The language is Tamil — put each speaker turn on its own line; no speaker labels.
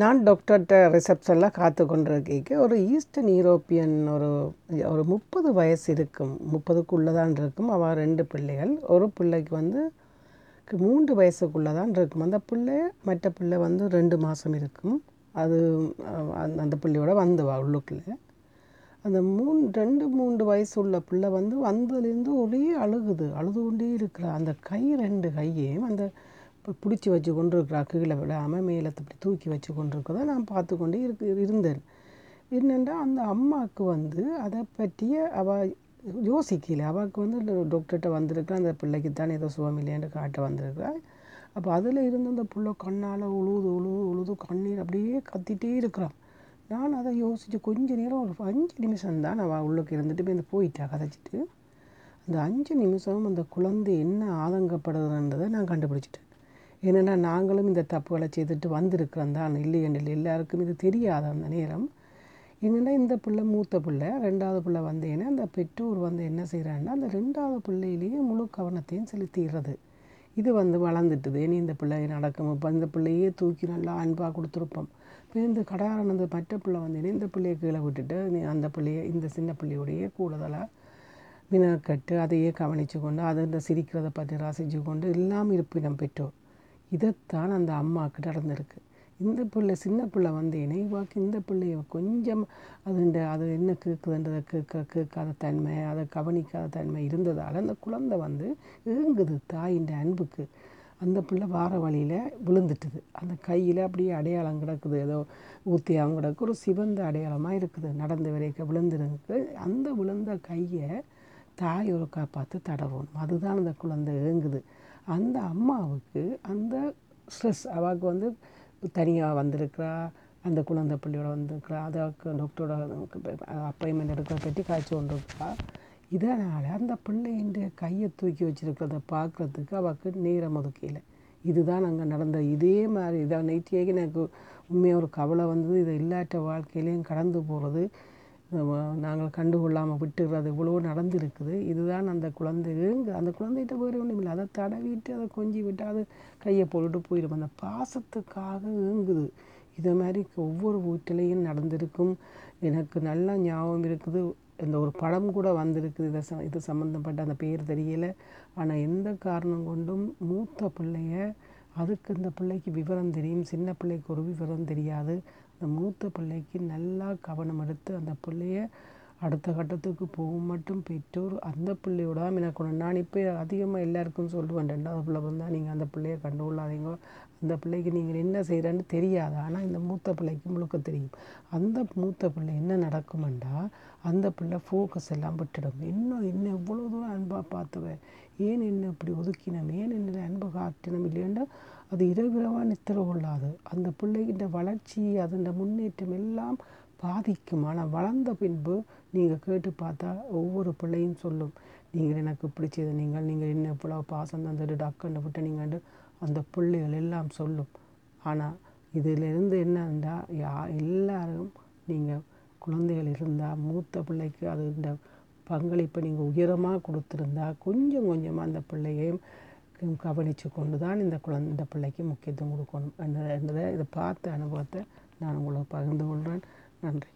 நான் டாக்டர்கிட்ட ரிசப்ஷனில் காத்து கொண்டிருக்கேக்கு ஒரு ஈஸ்டர்ன் யூரோப்பியன் ஒரு ஒரு முப்பது வயசு இருக்கும். முப்பதுக்குள்ளே தான் இருக்கும். அவள் ரெண்டு பிள்ளைகள். ஒரு பிள்ளைக்கு வந்து மூன்று வயசுக்குள்ளே தான் இருக்கும். அந்த பிள்ளை மற்ற பிள்ளை வந்து ரெண்டு மாதம் இருக்கும். அது அந்த அந்த பிள்ளையோட வந்துவா உள்ளுக்குள்ளே. அந்த மூணு ரெண்டு மூன்று வயசு உள்ள பிள்ளை வந்து வந்ததுலேருந்து ஒரே அழுகுது. அழுது கொண்டே இருக்கிறா. அந்த கை ரெண்டு கையையும் அந்த இப்போ பிடிச்சி வச்சு கொண்டு இருக்கிறா கீழே விடாமல் மேலே இப்படி தூக்கி வச்சு கொண்டு இருக்கிறத நான் பார்த்து கொண்டே இருக்கு இருந்தேன். என்னென்னா அந்த அம்மாவுக்கு வந்து அதை பற்றிய அவள் யோசிக்கல. அவளுக்கு வந்து டாக்டர்கிட்ட வந்திருக்கா அந்த பிள்ளைக்கு தான் ஏதோ சுகம் இல்லையான்னு காட்ட வந்திருக்கா அப்போ அதில் இருந்து அந்த புள்ள கண்ணால் உழுது உழுது உழுது கண்ணீர் அப்படியே கத்திட்டே இருக்கிறான் நான் அதை யோசித்து கொஞ்ச நேரம் ஒரு அஞ்சு நிமிஷம் தான் அவள் உள்ளுக்கு இருந்துட்டு போய் அந்த போயிட்டா கதைச்சிட்டு. அந்த அஞ்சு நிமிஷம் அந்த குழந்தை என்ன ஆதங்கப்படுதுன்றதை நான் கண்டுபிடிச்சிட்டேன். ஏன்னா நாங்களும் இந்த தப்புகளை செய்துட்டு வந்திருக்கிறோம் தான். இல்லையென்று எல்லாருக்கும் இது தெரியாத அந்த நேரம். என்னென்னா இந்த பிள்ளை மூத்த பிள்ளை ரெண்டாவது பிள்ளை வந்தேன்னா அந்த பெற்றோர் வந்து என்ன செய்கிறாங்கன்னா அந்த ரெண்டாவது பிள்ளையிலேயே முழு கவனத்தையும் செலுத்திடுறது. இது வந்து வளர்ந்துட்டுது. இனி இந்த பிள்ளை நடக்கும். இப்போ இந்த பிள்ளையே தூக்கி நல்லா அன்பாக கொடுத்துருப்போம். இப்போ இந்த கடாரன் அந்த மற்ற பிள்ளை வந்தேன்னா இந்த பிள்ளையை கீழே விட்டுட்டு நீ அந்த பிள்ளைய இந்த சின்ன பிள்ளையோடையே கூடுதலாக வினக்கட்டு அதையே கவனித்து கொண்டு அதை இந்த சிரிக்கிறத பற்றி ரசித்து கொண்டு எல்லாம் இருப்பினம் பெற்றோர். இதைத்தான் அந்த அம்மாவுக்கு நடந்திருக்கு. இந்த பிள்ளை சின்ன பிள்ளை வந்து இணைவாக்கு இந்த பிள்ளைய கொஞ்சம் அதுண்ட அது என்ன கேட்குதுன்றதை கேட்க கேட்காத தன்மை அதை கவனிக்காத தன்மை இருந்ததால் அந்த குழந்தை வந்து ஏங்குது தாயின் அன்புக்கு. அந்த பிள்ளை வார வழியில் விழுந்துட்டுது. அந்த கையில் அப்படியே அடையாளம் கிடக்குது. ஏதோ ஊத்தியாவும் கிடக்கு ஒரு சிவந்த அடையாளமாக இருக்குது. நடந்து வரைக்கும் விழுந்துருக்கு. அந்த விழுந்த கையை தாய் ஒரு காப்பாற்று தடவும். அதுதான் அந்த குழந்தை ஏங்குது. அந்த அம்மாவுக்கு அந்த ஸ்ட்ரெஸ் அவாவுக்கு வந்து தனியாக வந்திருக்கிறா அந்த குழந்தை பிள்ளையோட வந்திருக்கிறா அதுக்கு டாக்டரோட அப்பாயின்மெண்ட் எடுக்கிற பற்றி காய்ச்சி கொண்டு இருக்கிறா இதனால் அந்த பிள்ளையின்ற கையை தூக்கி வச்சுருக்கிறத பார்க்குறதுக்கு அவளுக்கு நேரம் ஒதுக்கல. இதுதான் அங்கே நடந்த இதே மாதிரி. இதை நைட்டியாக எனக்கு உண்மையாக ஒரு கவலை வந்தது. இதை இல்லாட்ட வாழ்க்கையிலையும் கடந்து போகிறது நாங்கள் கண்டுகொள்ளாமல் விட்டுறது இவ்வளோ நடந்திருக்குது. இதுதான் அந்த குழந்தை ஏங்கு அந்த குழந்தைகிட்ட வேறு ஒன்றும் இல்லை. அதை தடவிட்டு அதை கொஞ்சி விட்டு அது கையை போட்டுட்டு போயிடும். அந்த பாசத்துக்காக ஏங்குது. இதை மாதிரி ஒவ்வொரு வீட்டிலையும் நடந்திருக்கும். எனக்கு நல்லா ஞாபகம் இருக்குது. இந்த ஒரு படம் கூட வந்திருக்குது. இதை ச இது சம்மந்தப்பட்ட அந்த பேர் தெரியலை. ஆனால் எந்த காரணம் கொண்டும் மூத்த பிள்ளைய அதுக்கு இந்த பிள்ளைக்கு விவரம் தெரியும். சின்ன பிள்ளைக்கு ஒரு விவரம் தெரியாது. அந்த மூத்த பிள்ளைக்கு நல்லா கவனம் எடுத்து அந்த பிள்ளைய அடுத்த கட்டத்துக்கு போகும் மட்டும் பெற்றோர் அந்த பிள்ளையோட தான் எனக்கு நான் இப்போ அதிகமாக எல்லாருக்கும் சொல்லுவேன் ரெண்டாவது பிள்ளை வந்தால் நீங்கள் அந்த பிள்ளைய கண்டுகொள்ளாதீங்க. அந்த பிள்ளைக்கு நீங்கள் என்ன செய்கிறேன்னு தெரியாது. ஆனால் இந்த மூத்த பிள்ளைக்கு முழுக்க தெரியும். அந்த மூத்த பிள்ளை என்ன நடக்குமெண்டா அந்த பிள்ளை ஃபோக்கஸ் எல்லாம் விட்டுடும் இன்னும் என்ன எவ்வளோ தூரம் அன்பாக பார்த்துவேன் ஏன் என்ன இப்படி ஒதுக்கினோம்? ஏன் என்ன அன்பை காட்டினோம் இல்லையாண்டா அது இரவிரவாக நித்திர கொள்ளாது. அந்த பிள்ளைகின்ற வளர்ச்சி அதன் முன்னேற்றம் எல்லாம் பாதிக்கும் ஆனால் வளர்ந்த பின்பு நீங்கள் கேட்டு பார்த்தா ஒவ்வொரு பிள்ளையும் சொல்லும். நீங்கள் எனக்கு பிடிச்சது நீங்கள் நீங்கள் என்ன இவ்வளோ பாசம் தந்துட்டு டக்குன்னு விட்டு நீங்கள் அந்த பிள்ளைகள் எல்லாம் சொல்லும். ஆனால் இதிலிருந்து என்னன்னா யா எல்லாரும் நீங்கள் குழந்தைகள் இருந்தால் மூத்த பிள்ளைக்கு அது இந்த பங்களிப்பை நீங்கள் உயரமாக கொடுத்துருந்தா கொஞ்சம் கொஞ்சமாக அந்த பிள்ளையையும் கவனித்து கொண்டு தான் இந்த குழந்தை இந்த பிள்ளைக்கு முக்கியத்துவம் கொடுக்கணும். என்ற- என்றதை இதை பார்த்த அனுபவத்தை நான் உங்களுக்கு பகிர்ந்து கொள்கிறேன் Ande.